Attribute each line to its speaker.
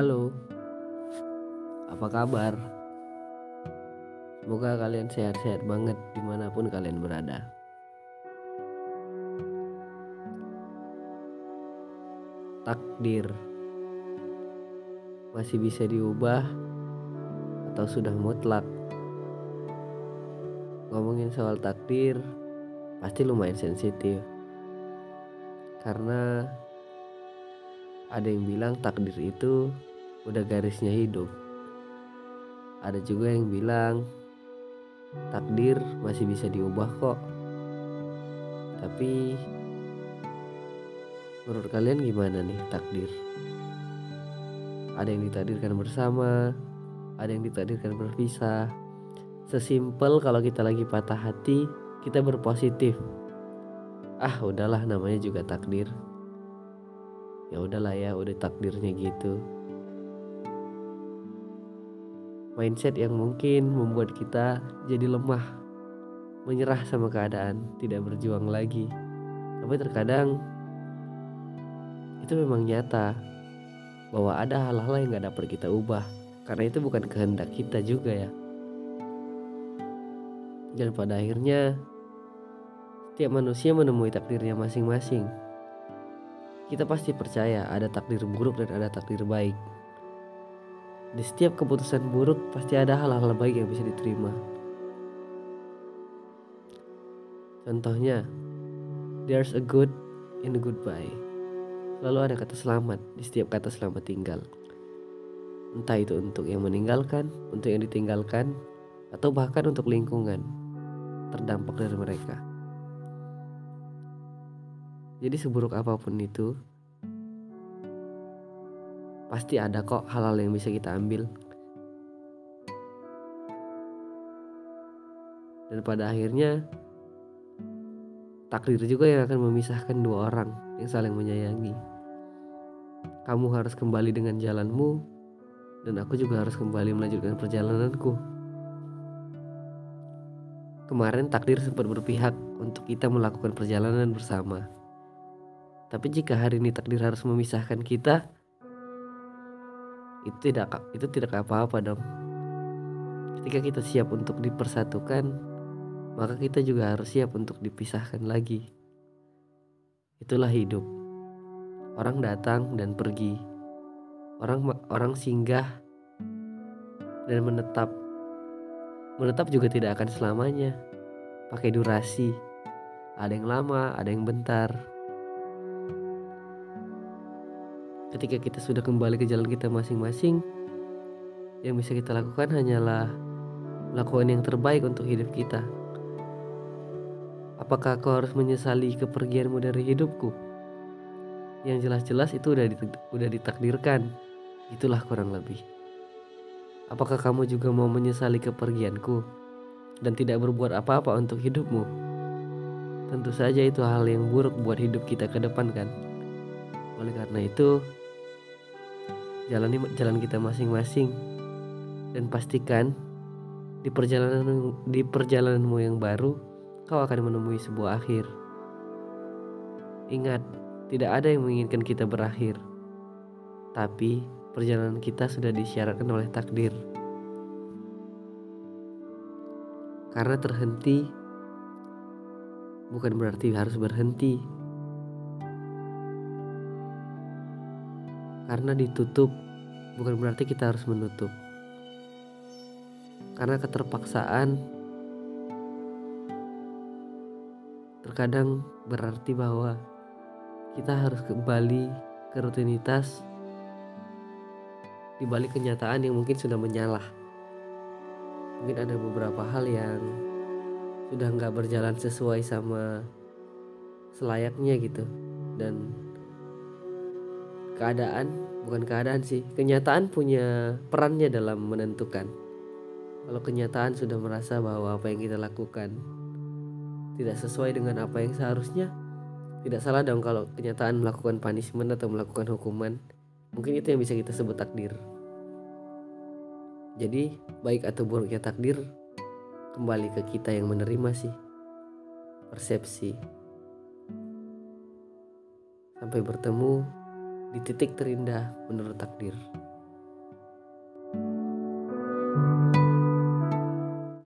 Speaker 1: Halo, apa kabar? Semoga kalian sehat-sehat banget di mana pun kalian berada. Takdir masih bisa diubah atau sudah mutlak? Ngomongin soal takdir pasti lumayan sensitif karena ada yang bilang takdir itu udah garisnya hidup. Ada juga yang bilang takdir masih bisa diubah kok. Tapi menurut kalian gimana nih takdir? Ada yang ditakdirkan bersama, ada yang ditakdirkan berpisah. Sesimpel kalau kita lagi patah hati, kita berpositif. Ah, udahlah namanya juga takdir ya udahlah ya udah takdirnya gitu mindset yang mungkin membuat kita jadi lemah menyerah sama keadaan tidak berjuang lagi. Tapi terkadang itu memang nyata bahwa ada hal-hal yang gak dapat kita ubah. Karena itu bukan kehendak kita juga ya. Dan pada akhirnya setiap manusia menemui takdirnya masing-masing. Kita pasti percaya ada takdir buruk dan ada takdir baik. Di setiap keputusan buruk pasti ada hal-hal baik yang bisa diterima. Contohnya, there's a good in a goodbye. Selalu ada kata selamat di setiap kata selamat tinggal. Entah itu untuk yang meninggalkan, untuk yang ditinggalkan, atau bahkan untuk lingkungan terdampak dari mereka. Jadi seburuk apa pun itu pasti ada kok hal-hal yang bisa kita ambil. Dan pada akhirnya takdir juga yang akan memisahkan dua orang yang saling menyayangi. Kamu harus kembali dengan jalanmu dan aku juga harus kembali melanjutkan perjalananku. Kemarin takdir sempat berpihak untuk kita melakukan perjalanan bersama. Tapi jika hari ini takdir harus memisahkan kita, itu tidak itu tidak apa-apa dong. Ketika kita siap untuk dipersatukan, maka kita juga harus siap untuk dipisahkan lagi. Itulah hidup. Orang datang dan pergi. Orang orang singgah dan menetap. Menetap juga tidak akan selamanya. Pakai durasi. Ada yang lama, ada yang bentar ketika kita sudah kembali ke jalan kita masing-masing yang bisa kita lakukan hanyalah melakukan yang terbaik untuk hidup kita. Apakah kau harus menyesali kepergianmu dari hidupku? Yang jelas-jelas itu udah udah ditakdirkan. Itulah kurang lebih. Apakah kamu juga mau menyesali kepergianku dan tidak berbuat apa-apa untuk hidupmu? Tentu saja itu hal yang buruk buat hidup kita ke depan kan? Oleh karena itu jalani jalan kita masing-masing dan pastikan di perjalanan di perjalananmu yang baru kau akan menemui sebuah akhir. Ingat, tidak ada yang menginginkan kita berakhir. Tapi perjalanan kita sudah disyaratkan oleh takdir. Karena terhenti bukan berarti harus berhenti. Karena ditutup bukan berarti kita harus menutup. Karena keterpaksaan terkadang berarti bahwa kita harus kembali ke rutinitas di balik kenyataan yang mungkin sudah menyalah. Mungkin ada beberapa hal yang sudah nggak berjalan sesuai sama selayaknya gitu dan keadaan bukan keadaan sih kenyataan punya perannya dalam menentukan. Kalau kenyataan sudah merasa bahwa apa yang kita lakukan tidak sesuai dengan apa yang seharusnya tidak salah dong kalau kenyataan melakukan punishment atau melakukan hukuman. Mungkin itu yang bisa kita sebut takdir. Jadi baik atau buruknya takdir kembali ke kita yang menerima sih. Persepsi. Sampai bertemu di titik terindah menurut takdir.